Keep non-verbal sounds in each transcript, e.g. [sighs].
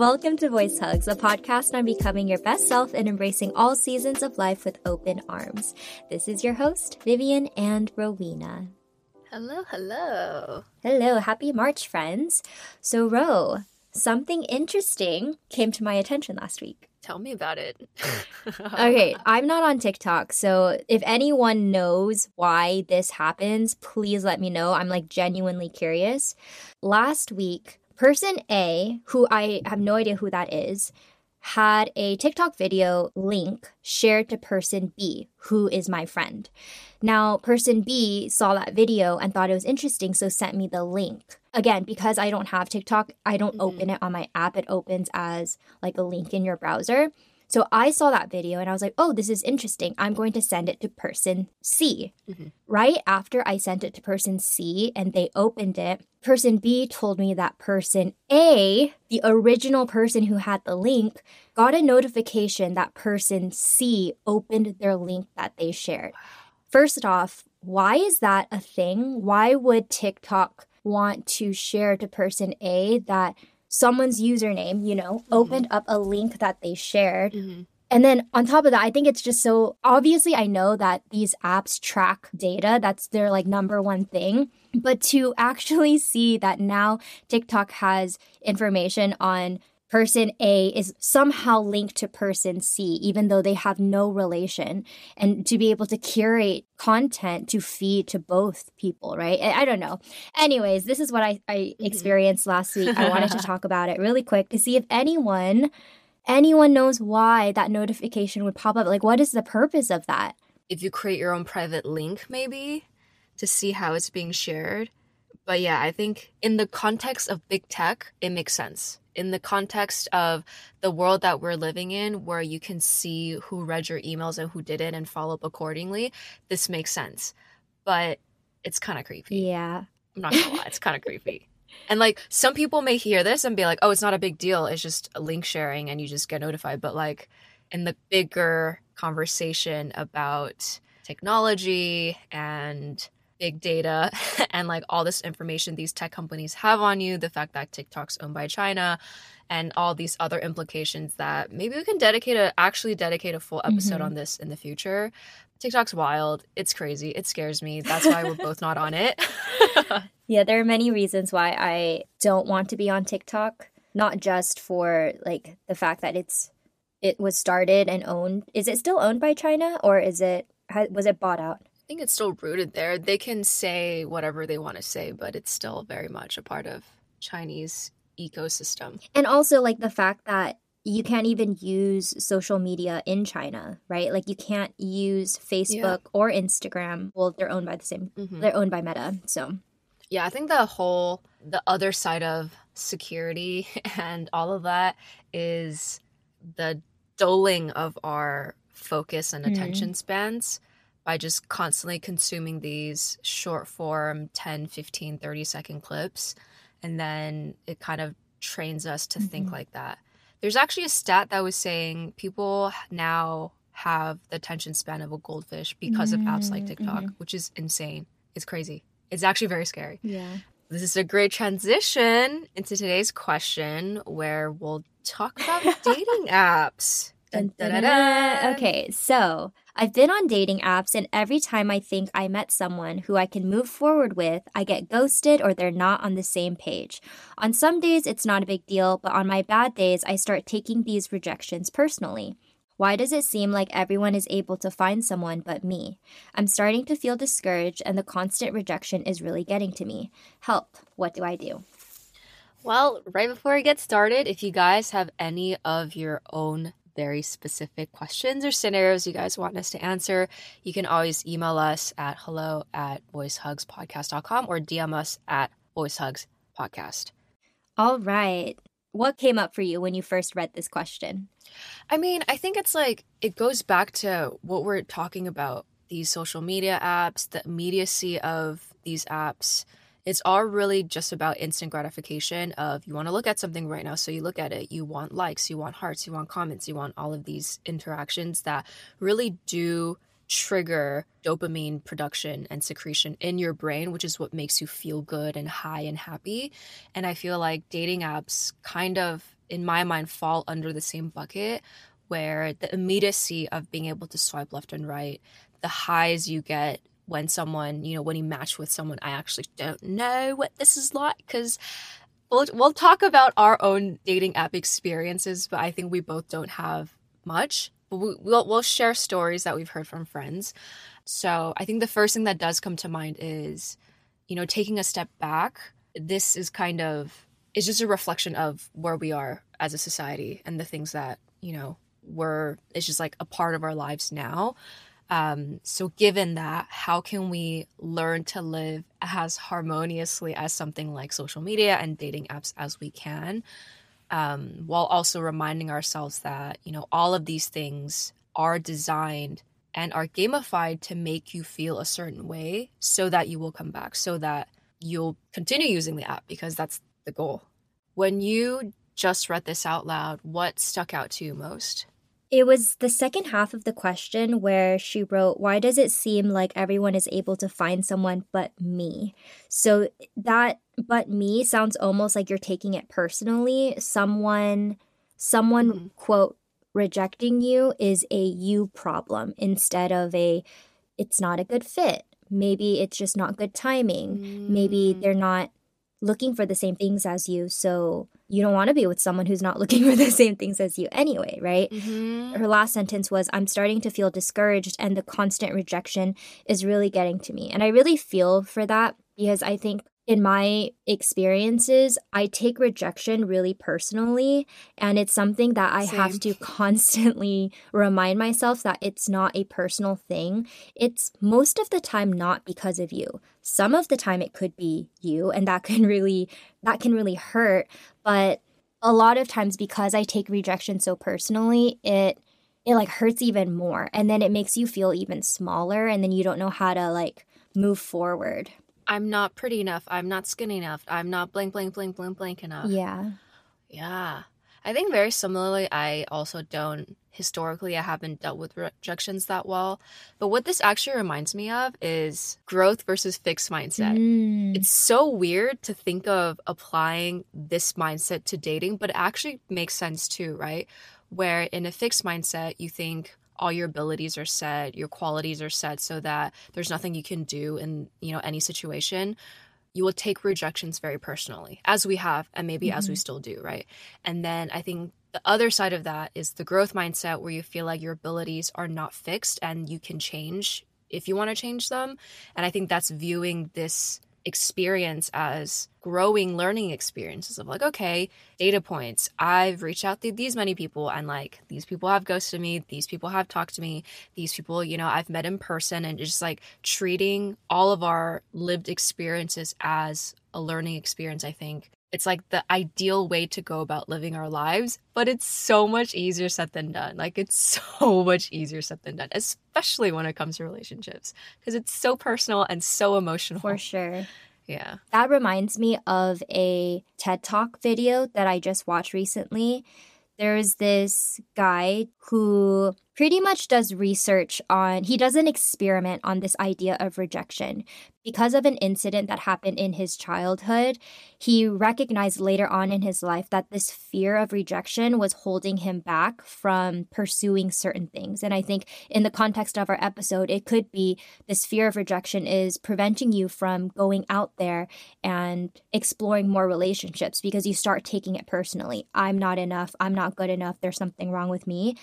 Welcome to Voice Hugs, a podcast on becoming your best self and embracing all seasons of life with open arms. This is your host, Vivian and Rowena. Hello, hello. Hello, happy March, friends. So, Ro, something interesting came to my attention last week. Tell me about it. [laughs] okay, I'm not on TikTok, so if anyone knows why this happens, please let me know. I'm like genuinely curious. Last week, Person A, who I have no idea who that is, had a TikTok video link shared to person B, who is my friend. Now, person B saw that video and thought it was interesting, so sent me the link. Again, because I don't have TikTok, I don't mm-hmm. open it on my app. It opens as like a link in your browser. So I saw that video and I was like, oh, this is interesting. I'm going to send it to person C. Mm-hmm. Right after I sent it to person C and they opened it, person B told me that person A, the original person who had the link, got a notification that person C opened their link that they shared. First off, why is that a thing? Why would TikTok want to share to person A that someone's username, you know, mm-hmm. opened up a link that they shared. Mm-hmm. And then on top of that, I think it's just so obviously I know that these apps track data. That's their like number one thing. But to actually see that now TikTok has information on person A is somehow linked to person C, even though they have no relation, and to be able to curate content to feed to both people, right? I, I don't know. Anyways, this is what I, I mm-hmm. experienced last week. I wanted to [laughs] talk about it really quick to see if anyone anyone knows why that notification would pop up. Like, what is the purpose of that? If you create your own private link, maybe to see how it's being shared. But yeah, I think in the context of big tech, it makes sense in the context of the world that we're living in, where you can see who read your emails and who didn't and follow up accordingly, this makes sense. But it's kind of creepy. Yeah. I'm not gonna lie, it's kind of creepy. And like some people may hear this and be like, oh, it's not a big deal. It's just a link sharing and you just get notified. But like in the bigger conversation about technology and big data [laughs] and like all this information these tech companies have on you, the fact that TikTok's owned by China, and all these other implications that maybe we can dedicate a actually dedicate a full episode mm-hmm. on this in the future. TikTok's wild. It's crazy. It scares me. That's why we're both not on it. [laughs] yeah, there are many reasons why I don't want to be on TikTok. Not just for like the fact that it's it was started and owned. Is it still owned by China or is it was it bought out? Think it's still rooted there. They can say whatever they want to say, but it's still very much a part of Chinese ecosystem. And also like the fact that you can't even use social media in China, right? Like you can't use Facebook yeah. or Instagram. Well, they're owned by the same. Mm-hmm. They're owned by Meta, so. Yeah, I think the whole the other side of security [laughs] and all of that is the dulling of our focus and attention mm-hmm. spans by just constantly consuming these short form 10 15 30 second clips. And then it kind of trains us to mm-hmm. think like that. There's actually a stat that was saying people now have the attention span of a goldfish because mm-hmm. of apps like mm, tiktok mm-hmm. which is insane. It's crazy. It's actually very scary. Yeah. This is a great transition into today's question where we'll talk about [laughs] dating apps. Dun, dun, dun, okay, so I've been on dating apps, and every time I think I met someone who I can move forward with, I get ghosted or they're not on the same page. On some days, it's not a big deal, but on my bad days, I start taking these rejections personally. Why does it seem like everyone is able to find someone but me? I'm starting to feel discouraged, and the constant rejection is really getting to me. Help. What do I do? Well, right before we get started, if you guys have any of your own very specific questions or scenarios you guys want us to answer, you can always email us at hello at voicehugspodcast.com or DM us at voicehugspodcast. All right. What came up for you when you first read this question? I mean, I think it's like it goes back to what we're talking about these social media apps, the immediacy of these apps. It's all really just about instant gratification of you want to look at something right now, so you look at it. You want likes, you want hearts, you want comments, you want all of these interactions that really do trigger dopamine production and secretion in your brain, which is what makes you feel good and high and happy. And I feel like dating apps kind of, in my mind, fall under the same bucket where the immediacy of being able to swipe left and right, the highs you get when someone, you know, when you match with someone, I actually don't know what this is like because we'll, we'll talk about our own dating app experiences, but I think we both don't have much But we'll, we'll share stories that we've heard from friends. So I think the first thing that does come to mind is, you know, taking a step back. This is kind of it's just a reflection of where we are as a society and the things that you know we're it's just like a part of our lives now. Um, so given that, how can we learn to live as harmoniously as something like social media and dating apps as we can? um, while also reminding ourselves that you know all of these things are designed and are gamified to make you feel a certain way so that you will come back so that you'll continue using the app because that's the goal when you just read this out loud what stuck out to you most it was the second half of the question where she wrote, Why does it seem like everyone is able to find someone but me? So that but me sounds almost like you're taking it personally. Someone, someone, mm-hmm. quote, rejecting you is a you problem instead of a it's not a good fit. Maybe it's just not good timing. Mm. Maybe they're not looking for the same things as you. So you don't want to be with someone who's not looking [laughs] for the same things as you anyway, right? Mm-hmm. Her last sentence was I'm starting to feel discouraged and the constant rejection is really getting to me. And I really feel for that because I think in my experiences, I take rejection really personally. And it's something that I Same. have to [laughs] constantly remind myself that it's not a personal thing. It's most of the time not because of you. Some of the time it could be you, and that can really that can really hurt. But a lot of times because I take rejection so personally, it it like hurts even more. And then it makes you feel even smaller and then you don't know how to like move forward. I'm not pretty enough. I'm not skinny enough. I'm not blank, blank, blank, blank, blank enough. Yeah. Yeah. I think very similarly, I also don't, historically, I haven't dealt with rejections that well. But what this actually reminds me of is growth versus fixed mindset. Mm. It's so weird to think of applying this mindset to dating, but it actually makes sense too, right? Where in a fixed mindset, you think, all your abilities are set, your qualities are set so that there's nothing you can do in, you know, any situation, you will take rejections very personally, as we have and maybe mm-hmm. as we mm-hmm. still do, right? And then I think the other side of that is the growth mindset where you feel like your abilities are not fixed and you can change if you want to change them. And I think that's viewing this experience as growing learning experiences of like okay data points. I've reached out to these many people and like these people have ghosted me these people have talked to me these people you know i've met in person and just like treating all of our lived experiences as a learning experience i think it's like the ideal way to go about living our lives, but it's so much easier said than done. Like it's [laughs] so much easier said than done, especially when it comes to relationships because it's so personal and so emotional. For sure. Yeah. That reminds me of a TED Talk video that I just watched recently. There's this guy who pretty much does research on, he does an experiment on this idea of rejection. Because of an incident that happened in his childhood, he recognized later on in his life that this fear of rejection was holding him back from pursuing certain things. And I think in the context of our episode, it could be this fear of rejection is preventing you from going out there and exploring more relationships because you start taking it personally. I'm not enough. I'm not good enough. There's something wrong with me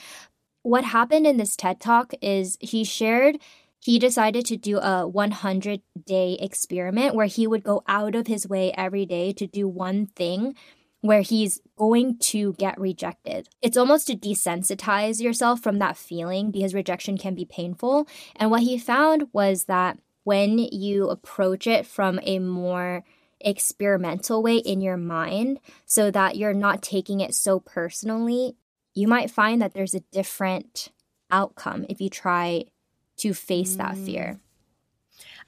what happened in this TED talk is he shared he decided to do a 100 day experiment where he would go out of his way every day to do one thing where he's going to get rejected. It's almost to desensitize yourself from that feeling because rejection can be painful. And what he found was that when you approach it from a more experimental way in your mind so that you're not taking it so personally you might find that there's a different outcome if you try to face mm. that fear.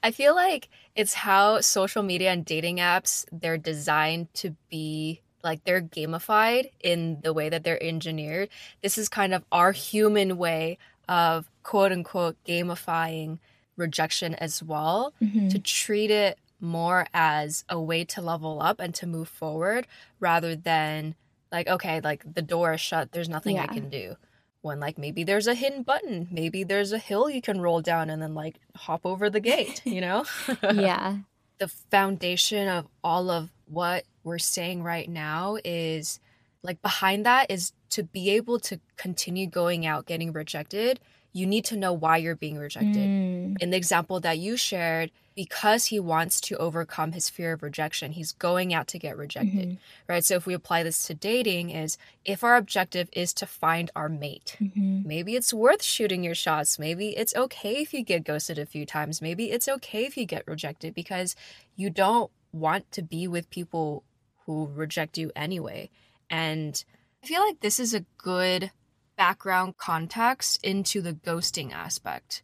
I feel like it's how social media and dating apps they're designed to be like they're gamified in the way that they're engineered. This is kind of our human way of quote unquote gamifying rejection as well mm-hmm. to treat it more as a way to level up and to move forward rather than like okay like the door is shut there's nothing yeah. i can do when like maybe there's a hidden button maybe there's a hill you can roll down and then like hop over the gate [laughs] you know [laughs] yeah the foundation of all of what we're saying right now is like behind that is to be able to continue going out getting rejected you need to know why you're being rejected. Mm. In the example that you shared, because he wants to overcome his fear of rejection, he's going out to get rejected. Mm-hmm. Right? So if we apply this to dating is if our objective is to find our mate, mm-hmm. maybe it's worth shooting your shots. Maybe it's okay if you get ghosted a few times. Maybe it's okay if you get rejected because you don't want to be with people who reject you anyway. And I feel like this is a good background context into the ghosting aspect.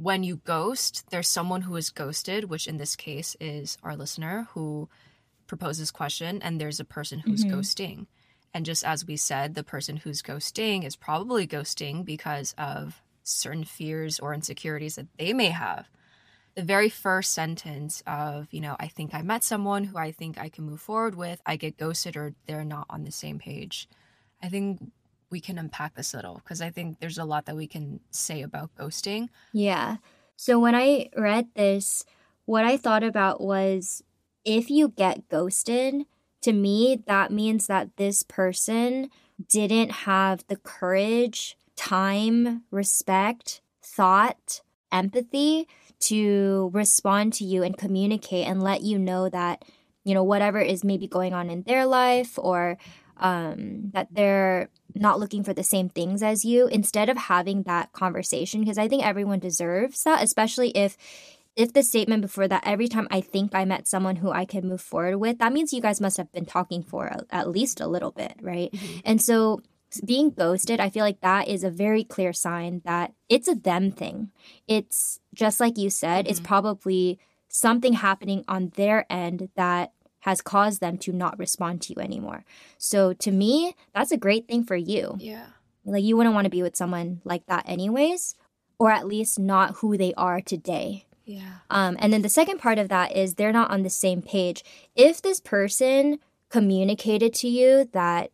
When you ghost, there's someone who is ghosted, which in this case is our listener who proposes question, and there's a person who's mm-hmm. ghosting. And just as we said, the person who's ghosting is probably ghosting because of certain fears or insecurities that they may have. The very first sentence of, you know, I think I met someone who I think I can move forward with, I get ghosted or they're not on the same page. I think we can unpack this a little because I think there's a lot that we can say about ghosting. Yeah. So when I read this, what I thought about was if you get ghosted, to me, that means that this person didn't have the courage, time, respect, thought, empathy to respond to you and communicate and let you know that, you know, whatever is maybe going on in their life or um, that they're not looking for the same things as you instead of having that conversation because i think everyone deserves that especially if if the statement before that every time i think i met someone who i can move forward with that means you guys must have been talking for at least a little bit right mm-hmm. and so being ghosted i feel like that is a very clear sign that it's a them thing it's just like you said mm-hmm. it's probably something happening on their end that has caused them to not respond to you anymore. So to me, that's a great thing for you. Yeah. Like you wouldn't want to be with someone like that anyways, or at least not who they are today. Yeah. Um, and then the second part of that is they're not on the same page. If this person communicated to you that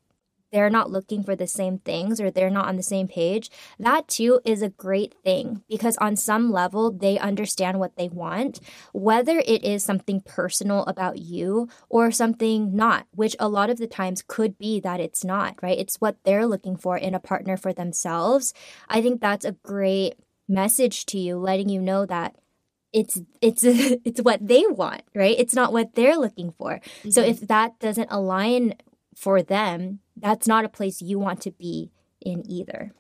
they're not looking for the same things or they're not on the same page, that too is a great thing because on some level they understand what they want, whether it is something personal about you or something not, which a lot of the times could be that it's not, right? It's what they're looking for in a partner for themselves. I think that's a great message to you, letting you know that it's it's [laughs] it's what they want right it's not what they're looking for mm-hmm. so if that doesn't align for them, that's not a place you want to be in either.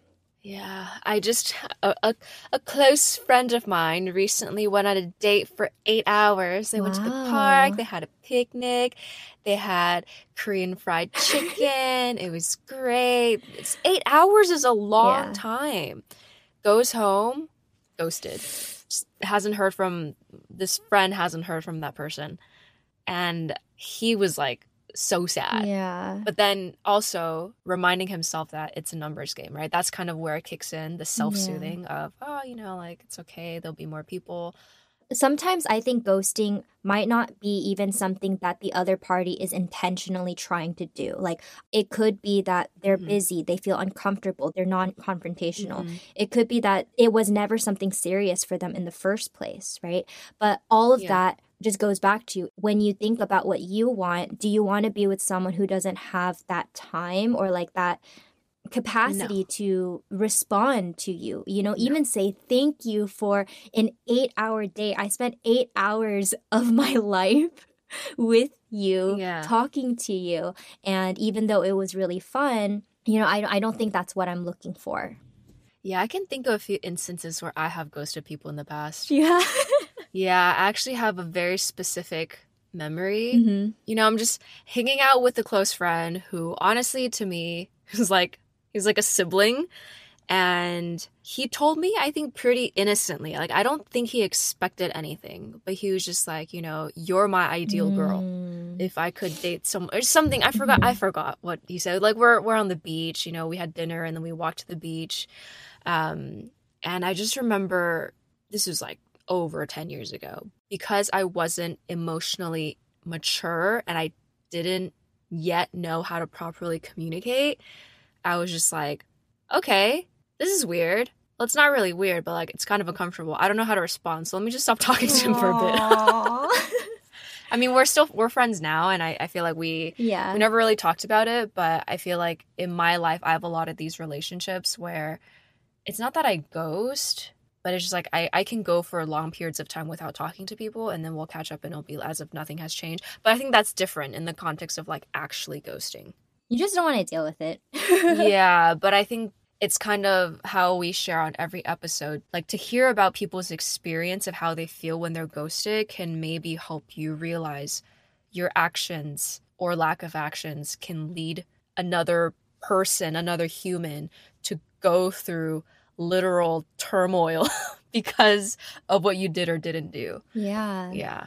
Yeah, I just a, a, a, close friend of mine recently went on a date for eight hours. They wow. went to the park, they had a picnic, they had Korean fried [laughs] chicken. it was great. It's eight hours is a long yeah. time. Goes home, ghosted. Just hasn't heard from this friend. Hasn't heard from that person, and he was like so sad. Yeah. But then also reminding himself that it's a numbers game, right? That's kind of where it kicks in the self soothing of, oh, you know, like it's okay. There'll be more people. Sometimes I think ghosting might not be even something that the other party is intentionally trying to do. Like it could be that they're Mhm. busy, they feel uncomfortable, they're non confrontational. Mhm. It could be that it was never something serious for them in the first place, right? But all of Yeah. that just goes back to when you think about what you want, do you want to be with someone who doesn't have that time or like that capacity to respond to you? You know, even say thank you for an eight hour day. I spent eight hours of my [laughs] life with you, Yeah. talking to you. And even though it was really fun, you know, I, I don't think that's what I'm looking for. Yeah, I can think of a few instances where I have ghosted people in the past. Yeah. [laughs] Yeah, I actually have a very specific memory. hmm You know, I'm just hanging out with a close friend who honestly to me [laughs] is like he's like a sibling and he told me I think pretty innocently. Like I don't think he expected anything, but he was just like, you know, you're my ideal girl. Mm. If I could date some or something, I forgot I forgot what he said. Like we're we're on the beach, you know, we had dinner and then we walked to the beach. Um and I just remember this was like over 10 years ago because I wasn't emotionally mature and I didn't yet know how to properly communicate. I was just like, okay, this is weird. Well, it's not really weird, but like it's kind of uncomfortable. I don't know how to respond, so let me just stop talking to him for a bit. [laughs] I mean, we're still we're friends now, and I, I feel like we yeah. we never really talked about it, but I feel like in my life I have a lot of these relationships where it's not that I ghost, but it's just like I, I can go for long periods of time without talking to people and then we'll catch up and it'll be as if nothing has changed. But I think that's different in the context of like actually ghosting. You just don't want to deal with it. [laughs] yeah, but I think it's kind of how we share on every episode. Like to hear about people's experience of how they feel when they're ghosted can maybe help you realize your actions or lack of actions can lead another person, another human to go through literal turmoil [laughs] because of what you did or didn't do. yeah. Yeah.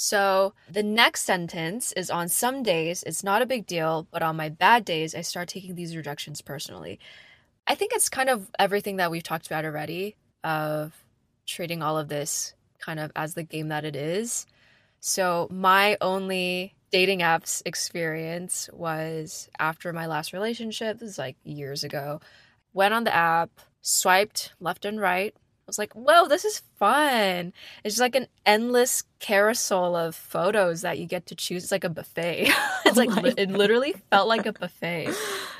So the next sentence is on some days it's not a big deal, but on my bad days I start taking these rejections personally. I think it's kind of everything that we've talked about already of treating all of this kind of as the game that it is. So my only dating apps experience was after my last relationship, this is like years ago. Went on the app, swiped left and right, was like, whoa, this is fun. It's just like an endless carousel of photos that you get to choose. It's like a buffet. [laughs] it's like my li- it literally felt like a buffet.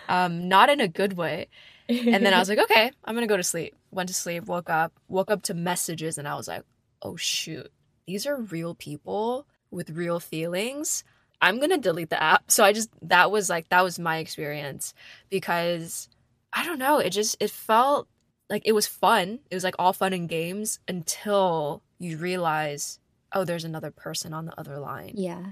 Um, not in a good way. And then I was like, okay, I'm gonna go to sleep. Went to sleep, woke up, woke up to messages, and I was like, oh shoot, these are real people with real feelings. I'm gonna delete the app. So I just that was like that was my experience because I don't know, it just it felt like it was fun. It was like all fun and games until you realize, oh, there's another person on the other line. Yeah.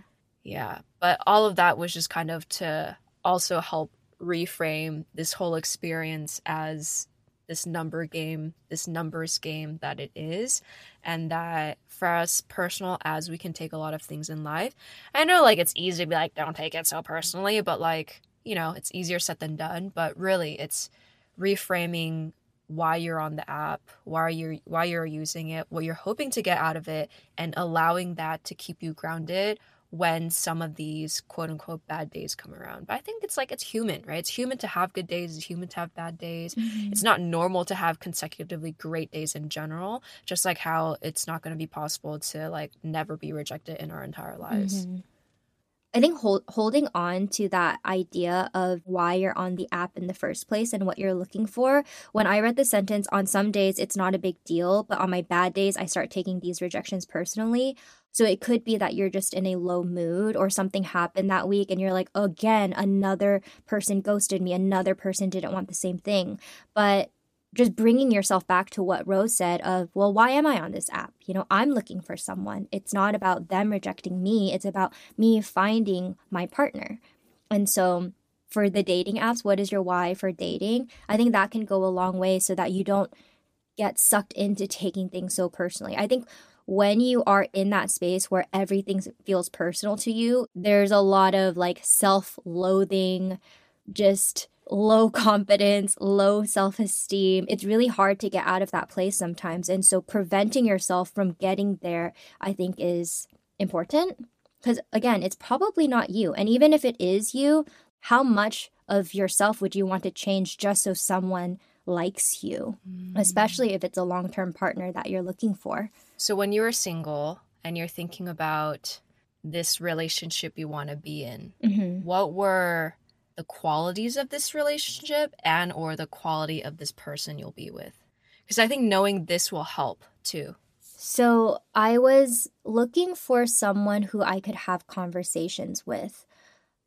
Yeah. But all of that was just kind of to also help reframe this whole experience as this number game, this numbers game that it is. And that for us personal as we can take a lot of things in life. I know like it's easy to be like, don't take it so personally, but like, you know, it's easier said than done. But really it's reframing why you're on the app, why you're why you're using it, what you're hoping to get out of it, and allowing that to keep you grounded when some of these quote unquote bad days come around. But I think it's like it's human, right? It's human to have good days, it's human to have bad days. It's not normal to have consecutively great days in general, just like how it's not going to be possible to like never be rejected in our entire lives. Mhm. I think hold, holding on to that idea of why you're on the app in the first place and what you're looking for. When I read the sentence, on some days it's not a big deal, but on my bad days, I start taking these rejections personally. So it could be that you're just in a low mood or something happened that week and you're like, again, another person ghosted me, another person didn't want the same thing. But just bringing yourself back to what Rose said of, well, why am I on this app? You know, I'm looking for someone. It's not about them rejecting me, it's about me finding my partner. And so for the dating apps, what is your why for dating? I think that can go a long way so that you don't get sucked into taking things so personally. I think when you are in that space where everything feels personal to you, there's a lot of like self loathing, just low [laughs] confidence, low self esteem. It's really hard to get out of that place sometimes. And so preventing yourself from getting there, I think, is important. Because again, it's probably not you. And even if it is you, how much of yourself would you want to change just so someone likes you, mm. especially if it's a long term partner that you're looking for? So when you're single and you're thinking about this relationship you want to be in, mm-hmm. what were the qualities of this relationship and or the quality of this person you'll be with. Because i think knowing this will help too. So i was looking for someone who i could have conversations with.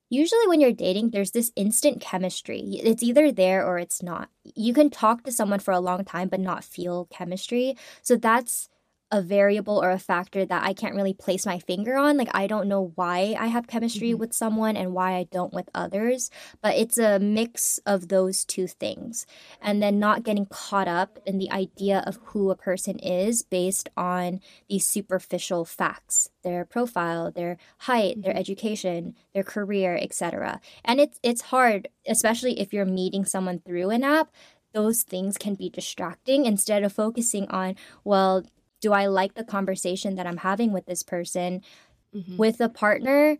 Usually when you're dating there's this instant chemistry. It's either there or it's not. You can talk to someone for a long time but not feel chemistry. So that's a variable or a factor that I can't really place my finger on. Like, I don't know why I have chemistry mm-hmm. with someone and why I don't with others, but it's a mix of those two things. And then not getting caught up in the idea of who a person is based on these superficial facts their profile, their height, mm-hmm. their education, their career, etc. And it's it's hard, especially if you're meeting someone through an app those things can be distracting instead of focusing on, well, do I like the conversation that I'm having with this person? Mm-hmm. With a partner,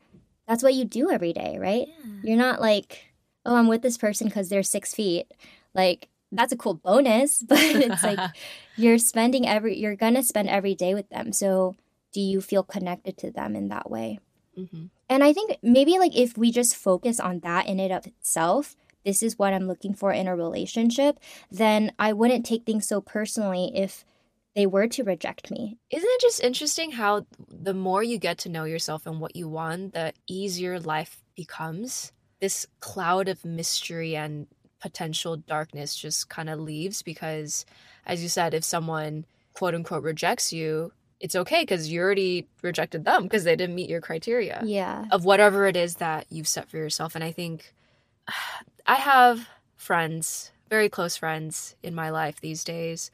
that's what you do every day, right? Yeah. You're not like, oh, I'm with this person because they're six feet. Like, that's a cool bonus, [laughs] but it's like [laughs] you're spending every, you're going to spend every day with them. So, do you feel connected to them in that way? Mm-hmm. And I think maybe like if we just focus on that in it of itself, this is what I'm looking for in a relationship, then I wouldn't take things so personally if they were to reject me. Isn't it just interesting how the more you get to know yourself and what you want, the easier life becomes? This cloud of mystery and potential darkness just kind of leaves because, as you said, if someone quote unquote rejects you, it's okay because you already rejected them because they didn't meet your criteria. Yeah. Of whatever it is that you've set for yourself. And I think [sighs] I have friends, very close friends in my life these days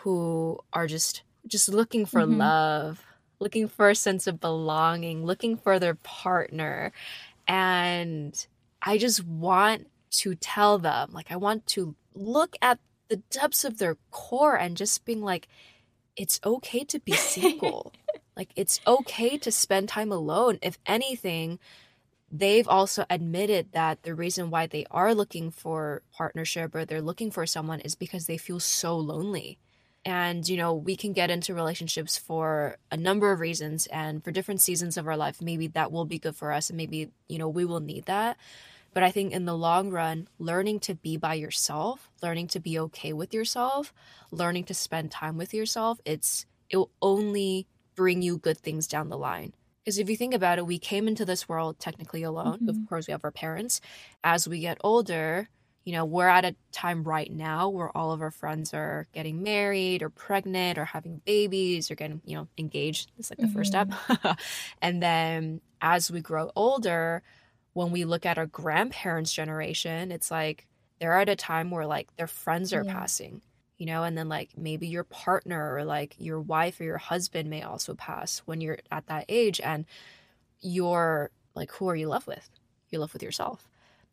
who are just just looking for mm-hmm. love, looking for a sense of belonging, looking for their partner. And I just want to tell them, like I want to look at the depths of their core and just being like it's okay to be single. [laughs] like it's okay to spend time alone. If anything, they've also admitted that the reason why they are looking for partnership or they're looking for someone is because they feel so lonely and you know we can get into relationships for a number of reasons and for different seasons of our life. Maybe that will be good for us and maybe you know we will need that. But i think in the long run learning to be by yourself learning to be okay with yourself learning to spend time with yourself it's it will only bring you good things down the line. Because if you think about it we came into this world technically alone. Mm-hmm. of course we have our parents. As we get older you know, we're at a time right now where all of our friends are getting married or pregnant or having babies or getting, you know, engaged. It's like the mm-hmm. first step. Mm-hmm. [laughs] and then as we grow older, when we look at our grandparents' generation, it's like they're at a time where like their friends are yeah. passing, you know, and then like maybe your partner or like your wife or your husband may also pass when you're at that age. And you're like, who are you left with? You're left with yourself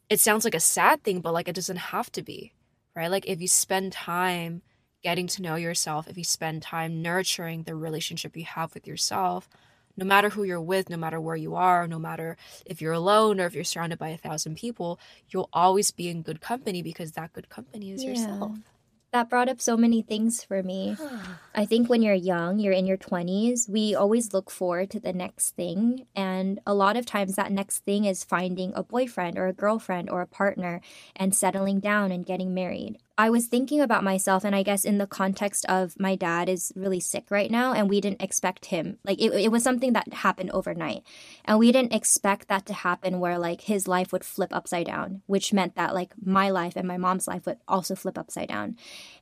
it sounds like a sad thing, but like it doesn't have to be, right? Like if you spend time getting to know yourself, if you spend time nurturing the relationship you have with yourself, no matter who you're with, no matter where you are, no matter if you're alone or if you're surrounded by a thousand people, you'll always be in good company because that good company is yeah. yourself. That brought up so many things for me. [sighs] I think when you're young, you're in your 20s, we always look forward to the next thing. And a lot of times, that next thing is finding a boyfriend or a girlfriend or a partner and settling down and getting married. I was thinking about myself, and I guess in the context of my dad is really sick right now, and we didn't expect him. Like, it, it was something that happened overnight. And we didn't expect that to happen where, like, his life would flip upside down, which meant that, like, my life and my mom's life would also flip upside down.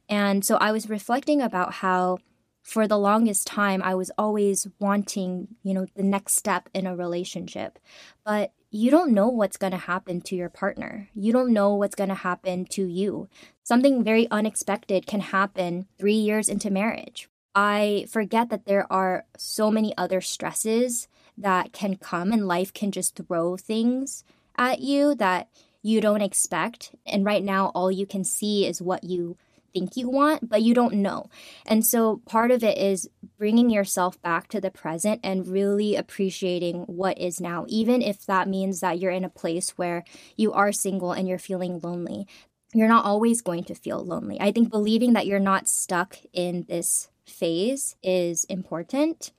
And so I was reflecting about how for the longest time I was always wanting, you know, the next step in a relationship. But you don't know what's going to happen to your partner. You don't know what's going to happen to you. Something very unexpected can happen 3 years into marriage. I forget that there are so many other stresses that can come and life can just throw things at you that you don't expect. And right now all you can see is what you think you want, but you don't know. And so part of it is bringing yourself back to the present and really appreciating what is now, even if that means that you're in a place where you are single and you're feeling lonely. You're not always going to feel lonely. I think believing that you're not stuck in this phase is important.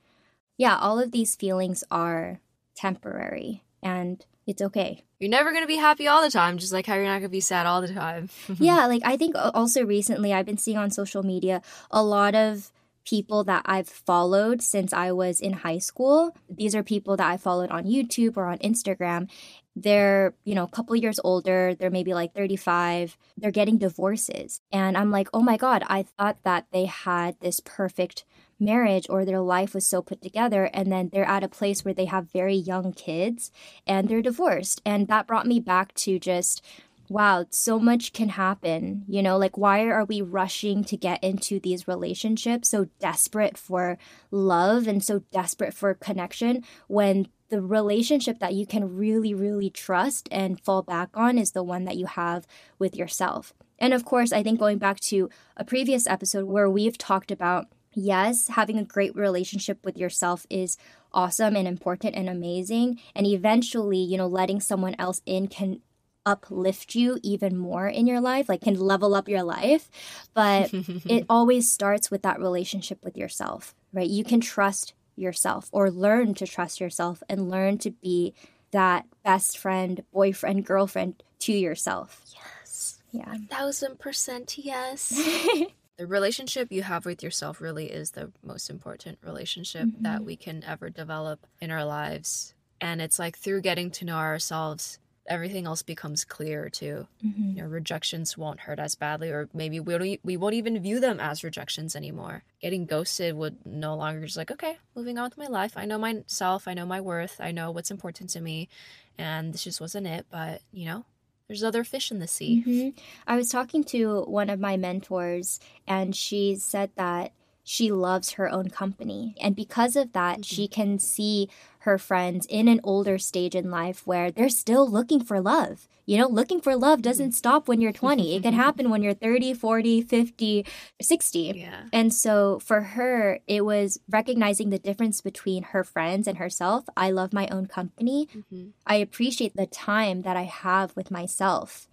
Yeah, all of these feelings are temporary and it's okay. You're never going to be happy all the time, just like how you're not going to be sad all the time. [laughs] yeah, like I think also recently I've been seeing on social media a lot of people that I've followed since I was in high school. These are people that I followed on YouTube or on Instagram. They're, you know, a couple years older, they're maybe like 35, they're getting divorces. And I'm like, oh my God, I thought that they had this perfect marriage or their life was so put together and then they're at a place where they have very young kids and they're divorced. And that brought me back to just wow so much can happen you know? Like why are we rushing to get into these relationships so desperate for love and so desperate for connection when the relationship that you can really really trust and fall back on is the one that you have with yourself? And of course i think going back to a previous episode where we've talked about yes, having a great relationship with yourself is awesome and important and amazing. And eventually, you know, letting someone else in can uplift you even more in your life, like can level up your life. But it [laughs] always starts with that relationship with yourself, right? You can trust yourself or learn to trust yourself and learn to be that best friend, boyfriend, girlfriend to yourself. Yes. Yeah. A thousand percent yes. [laughs] the relationship you have with yourself really is the most important relationship mm-hmm. that we can ever develop in our lives. And it's like through getting to know ourselves, everything else becomes clear too. Mm-hmm. You know, rejections won't hurt as badly, or maybe we don't, we won't even view them as rejections anymore. Getting ghosted would no longer just like, okay, moving on with my life. I know myself, I know my worth, I know what's important to me, and this just wasn't it. But you know, there's other fish in the sea. Mm-hmm. I was talking to one of my mentors, and she said that she loves her own company. And because of that, mm-hmm. she can see her friends in an older stage in life where they're still looking for love. You know, looking for love doesn't mm-hmm. stop when you're 20. It can happen when you're 30, 40, 50, 60. Yeah. And so for her, it was recognizing the difference between her friends and herself. I love my own company. Mm-hmm. I appreciate the time that I have with myself.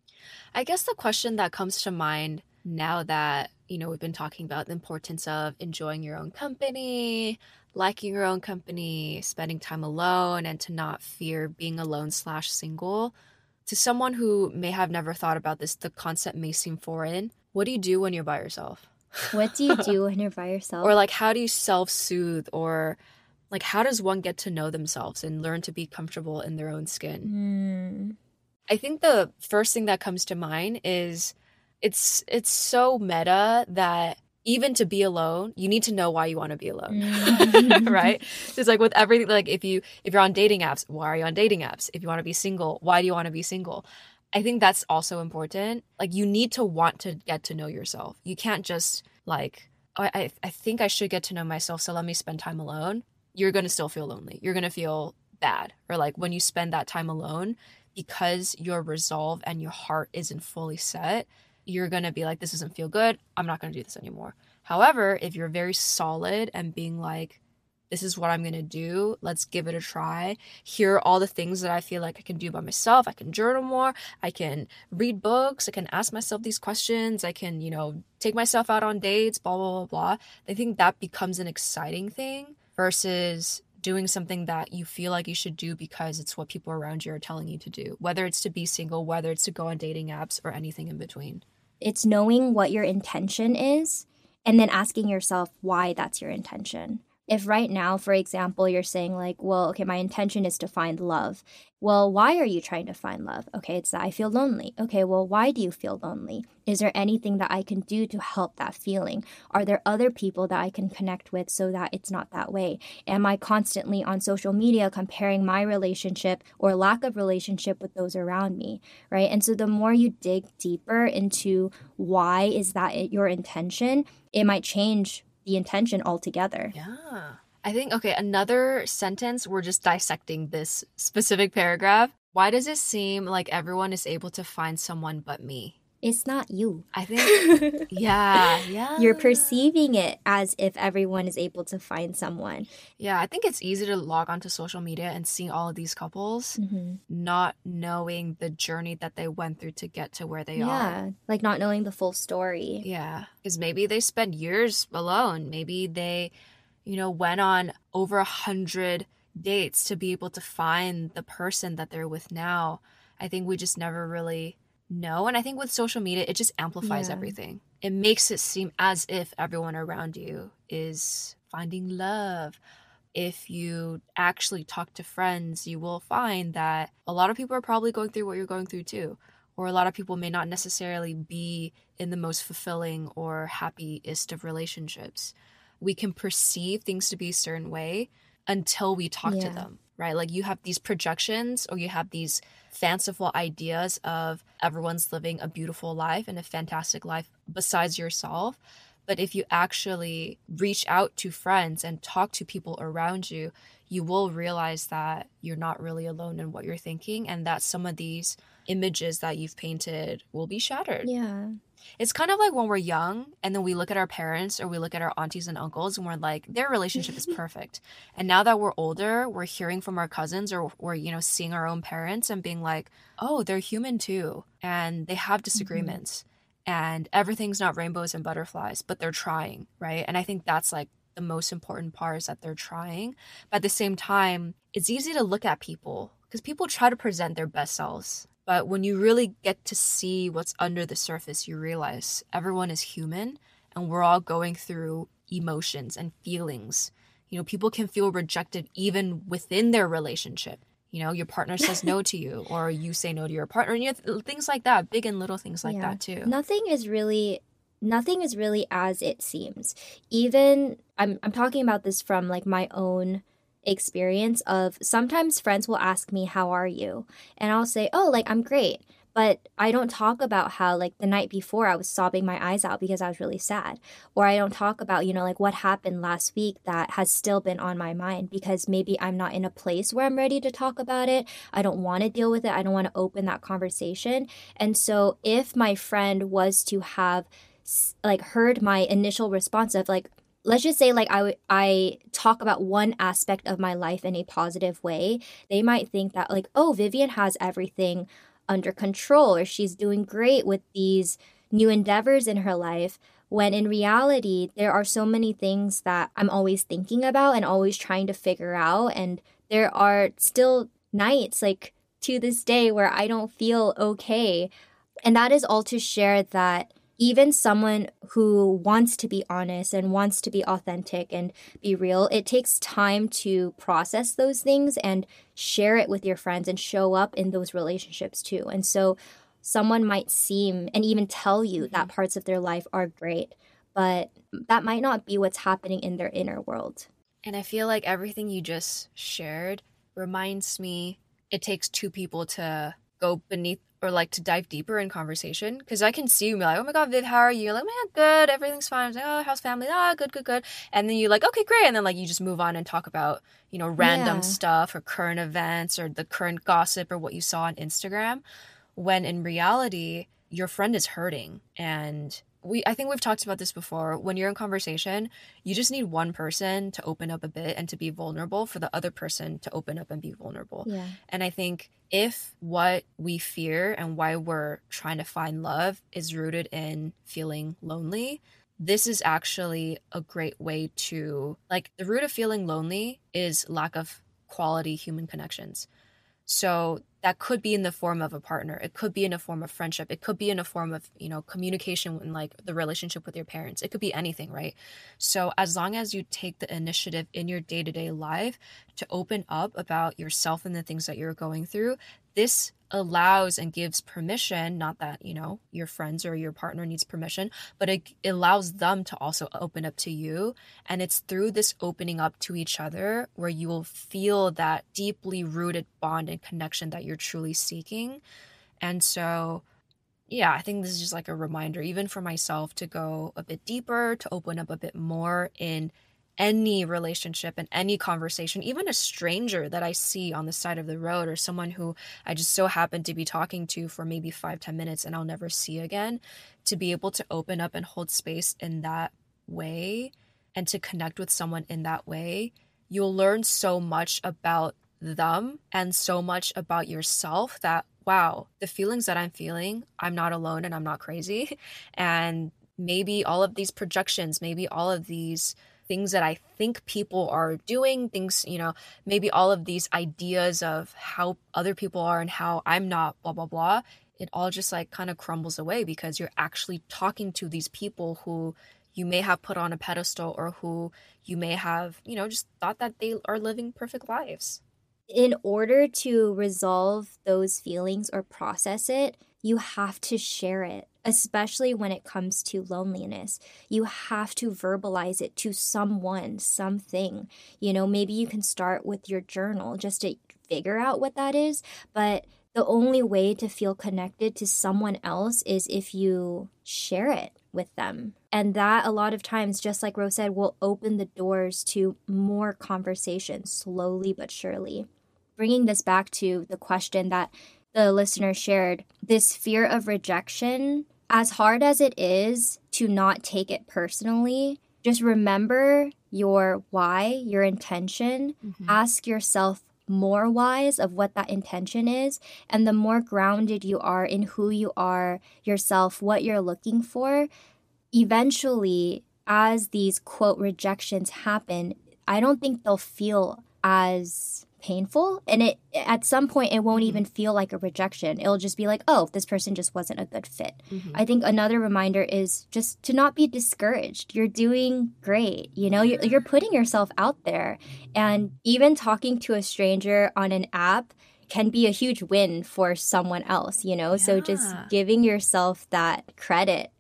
I guess the question that comes to mind now that, you know, we've been talking about the importance of enjoying your own company, liking your own company, spending time alone, and to not fear being alone slash single. To someone who may have never thought about this, the concept may seem foreign. What do you do when you're by yourself? [laughs] What do you do when you're by [laughs] yourself? or like, how do you self soothe? Or like, how does one get to know themselves and learn to be comfortable in their own skin? Mm. I think the first thing that comes to mind is it's it's so meta that even to be alone, you need to know why you want to be alone. [laughs] Mm. right? So it's like with everything like if you if you're on dating apps, why are you on dating apps? If you want to be single, why do you want to be single? I think that's also important. Like you need to want to get to know yourself. You can't just like oh, I I think I should get to know myself, so let me spend time alone. You're going to still feel lonely. You're going to feel bad. Or like when you spend that time alone because your resolve and your heart isn't fully set, you're going to be like, this doesn't feel good. I'm not going to do this anymore. However, if you're very solid and being like, this is what I'm going to do. Let's give it a try. Here are all the things that I feel like I can do by myself. I can journal more. I can read books. I can ask myself these questions. I can, you know, take myself out on dates, blah, blah, blah, blah. I think that becomes an exciting thing versus doing something that you feel like you should do because it's what people around you are telling you to do, whether it's to be single, whether it's to go on dating apps, or anything in between. It's knowing what your intention is and then asking yourself why that's your intention if right now, for example, you're saying, like, well, okay, my intention is to find love. Well, why are you trying to find love? Okay, it's that I feel lonely. Okay, well, why do you feel lonely? Is there anything that I can do to help that feeling? Are there other people that I can connect with so that it's not that way? Am I constantly on social media comparing my relationship or lack of relationship with those around me, right? And so the more you dig deeper into why is that your intention, it might change the intention altogether. Yeah. I think, okay, another sentence, we're just dissecting this specific paragraph. Why does it seem like everyone is able to find someone but me? It's not you. I [laughs] think, yeah, yeah. You're perceiving it as if everyone is able to find someone. Yeah, I think it's easy to log onto social media and see all of these couples, mm-hmm. not knowing the journey that they went through to get to where they yeah, are. Yeah, like not knowing the full story. Yeah, because maybe they spent years alone. Maybe they, you know, went on over a hundred dates to be able to find the person that they're with now. I think we just never really know. And I think with social media, it just amplifies yeah. everything. It makes it seem as if everyone around you is finding love. If you actually talk to friends, you will find that a lot of people are probably going through what you're going through too. Or a lot of people may not necessarily be in the most fulfilling or happiest of relationships. We can perceive things to be a certain way until we talk yeah. to them right? Like you have these projections or you have these fanciful ideas of everyone's living a beautiful life and a fantastic life besides yourself. But if you actually reach out to friends and talk to people around you, you will realize that you're not really alone in what you're thinking and that some of these images that you've painted will be shattered. Yeah. It's kind of like when we're young and then we look at our parents or we look at our aunties and uncles and we're like, their relationship is [laughs] perfect. And now that we're older, we're hearing from our cousins or we're, you know, seeing our own parents and being like, oh, they're human too. And they have mm-hmm. disagreements. Mm-hmm. And everything's not rainbows and butterflies, but they're trying, right? And I think that's like the most important part is that they're trying. But at the same time, it's easy to look at people because people try to present their best selves but when you really get to see what's under the surface, you realize everyone is human and we're all going through emotions and feelings. You know, people can feel rejected even within their relationship. You know, your partner says no to you, [laughs] or you say no to your partner, and you have things like that, big and little things like yeah. that too. Nothing is really nothing is really as it seems. Even I'm I'm talking about this from like my own experience of sometimes friends will ask me, How are you? And I'll say, Oh, like, I'm great. But I don't talk about how, like, the night before I was sobbing my eyes out because I was really sad. Or I don't talk about, you know, like what happened last week that has still been on my mind because maybe I'm not in a place where I'm ready to talk about it. I don't want to deal with it. I don't want to open that conversation. And so if my friend was to have, like, heard my initial response of, like, let's just say like I I talk about one aspect of my life in a positive way, they might think that like, oh, Vivian has everything under control or she's doing great with these new endeavors in her life. When in reality, there are so many things that I'm always thinking about and always trying to figure out. And there are still nights, like to this day, where I don't feel okay. And that is all to share that even someone who wants to be honest and wants to be authentic and be real, it takes time to process those things and share it with your friends and show up in those relationships too. And so someone might seem and even tell you that mm-hmm. parts of their life are great, but that might not be what's happening in their inner world. And I feel like everything you just shared reminds me it takes two people to go beneath or like to dive deeper in conversation because I can see you be like, oh my god, Viv, how are you? You're like, man, good, everything's fine. I'm like, oh, how's family? Ah, good, good, good. And then you're like, okay, great. And then like you just move on and talk about you know random yeah. stuff or current events or the current gossip or what you saw on Instagram, when in reality your friend is hurting and we I think we've talked about this before. When you're in conversation, you just need one person to open up a bit and to be vulnerable for the other person to open up and be vulnerable. Yeah. And I think if what we fear and why we're trying to find love is rooted in feeling lonely, this is actually a great way to like the root of feeling lonely is lack of quality human connections. So that could be in the form of a partner. It could be in a form of friendship. It could be in a form of, you know, communication in like the relationship with your parents. It could be anything, right? So as long as you take the initiative in your day-to-day life to open up about yourself and the things that you're going through, this allows and gives permission not that you know your friends or your partner needs permission but it, allows them to also open up to you. And it's through this opening up to each other where you will feel that deeply rooted bond and connection that you're truly seeking. And so yeah i think this is just like a reminder even for myself to go a bit deeper to open up a bit more in any relationship and any conversation, even a stranger that I see on the side of the road or someone who I just so happen to be talking to for maybe five ten minutes and I'll never see again, to be able to open up and hold space in that way and to connect with someone in that way, you'll learn so much about them and so much about yourself that, wow, the feelings that I'm feeling, I'm not alone and I'm not crazy. [laughs] And maybe all of these projections, maybe all of these things that I think people are doing, things, you know, maybe all of these ideas of how other people are and how I'm not, blah, blah, blah, it all just like kind of crumbles away because you're actually talking to these people who you may have put on a pedestal or who you may have, you know, just thought that they are living perfect lives. In order to resolve those feelings or process it, you have to share it especially when it comes to loneliness. You have to verbalize it to someone, something. You know, maybe you can start with your journal just to figure out what that is, but the only way to feel connected to someone else is if you share it with them. And that, a lot of times, just like Rose said, will open the doors to more conversation slowly but surely. Bringing this back to the question that the listener shared, this fear of rejection as hard as it is to not take it personally, just remember your why, your intention. Mm-hmm. Ask yourself more whys of what that intention is. And the more grounded you are in who you are, yourself, what you're looking for, eventually, as these quote rejections happen, I don't think they'll feel as painful and it at some point it won't mm-hmm. even feel like a rejection. It'll just be like oh this person just wasn't a good fit. Mm-hmm. i think another reminder is just to not be discouraged. You're doing great you know? You're, you're putting yourself out there. And even talking to a stranger on an app can be a huge win for someone else you know? Yeah. so just giving yourself that credit.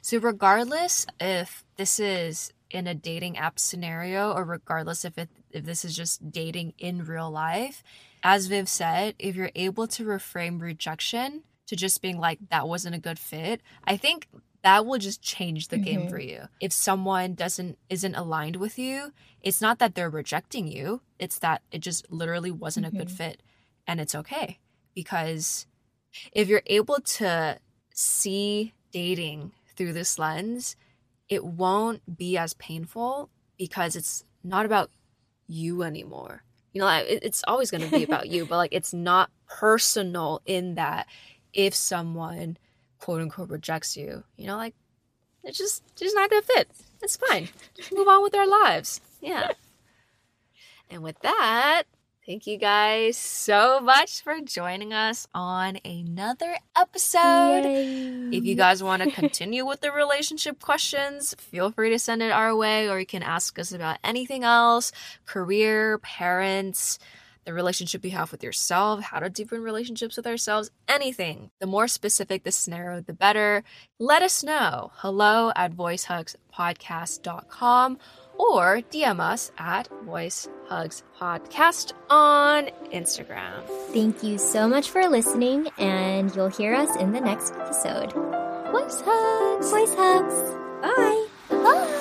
So regardless if this is in a dating app scenario or regardless if it if this is just dating in real life as viv said if you're able to reframe rejection to just being like that wasn't a good fit i think that will just change the mm-hmm. game for you if someone doesn't isn't aligned with you it's not that they're rejecting you it's that it just literally wasn't mm-hmm. a good mm-hmm. fit and it's okay because if you're able to see dating through this lens it won't be as painful because it's not about you anymore. You know, it's always going to be about you, but like it's not personal in that if someone quote unquote rejects you, you know, like it's just just not gonna fit. It's fine. Just move on with our lives. Yeah. and with that, Thank you guys so much for joining us on another episode. Yay. If you guys want to continue with the relationship questions, feel free to send it our way, or you can ask us about anything else career, parents, the relationship you have with yourself, how to deepen relationships with ourselves, anything. The more specific the scenario, the better. Let us know. Hello at voicehugspodcast.com or DM us at Voice Hugs Podcast on Instagram. Thank you so much for listening, and you'll hear us in the next episode. Voice Hugs! Voice Hugs! Bye! Bye!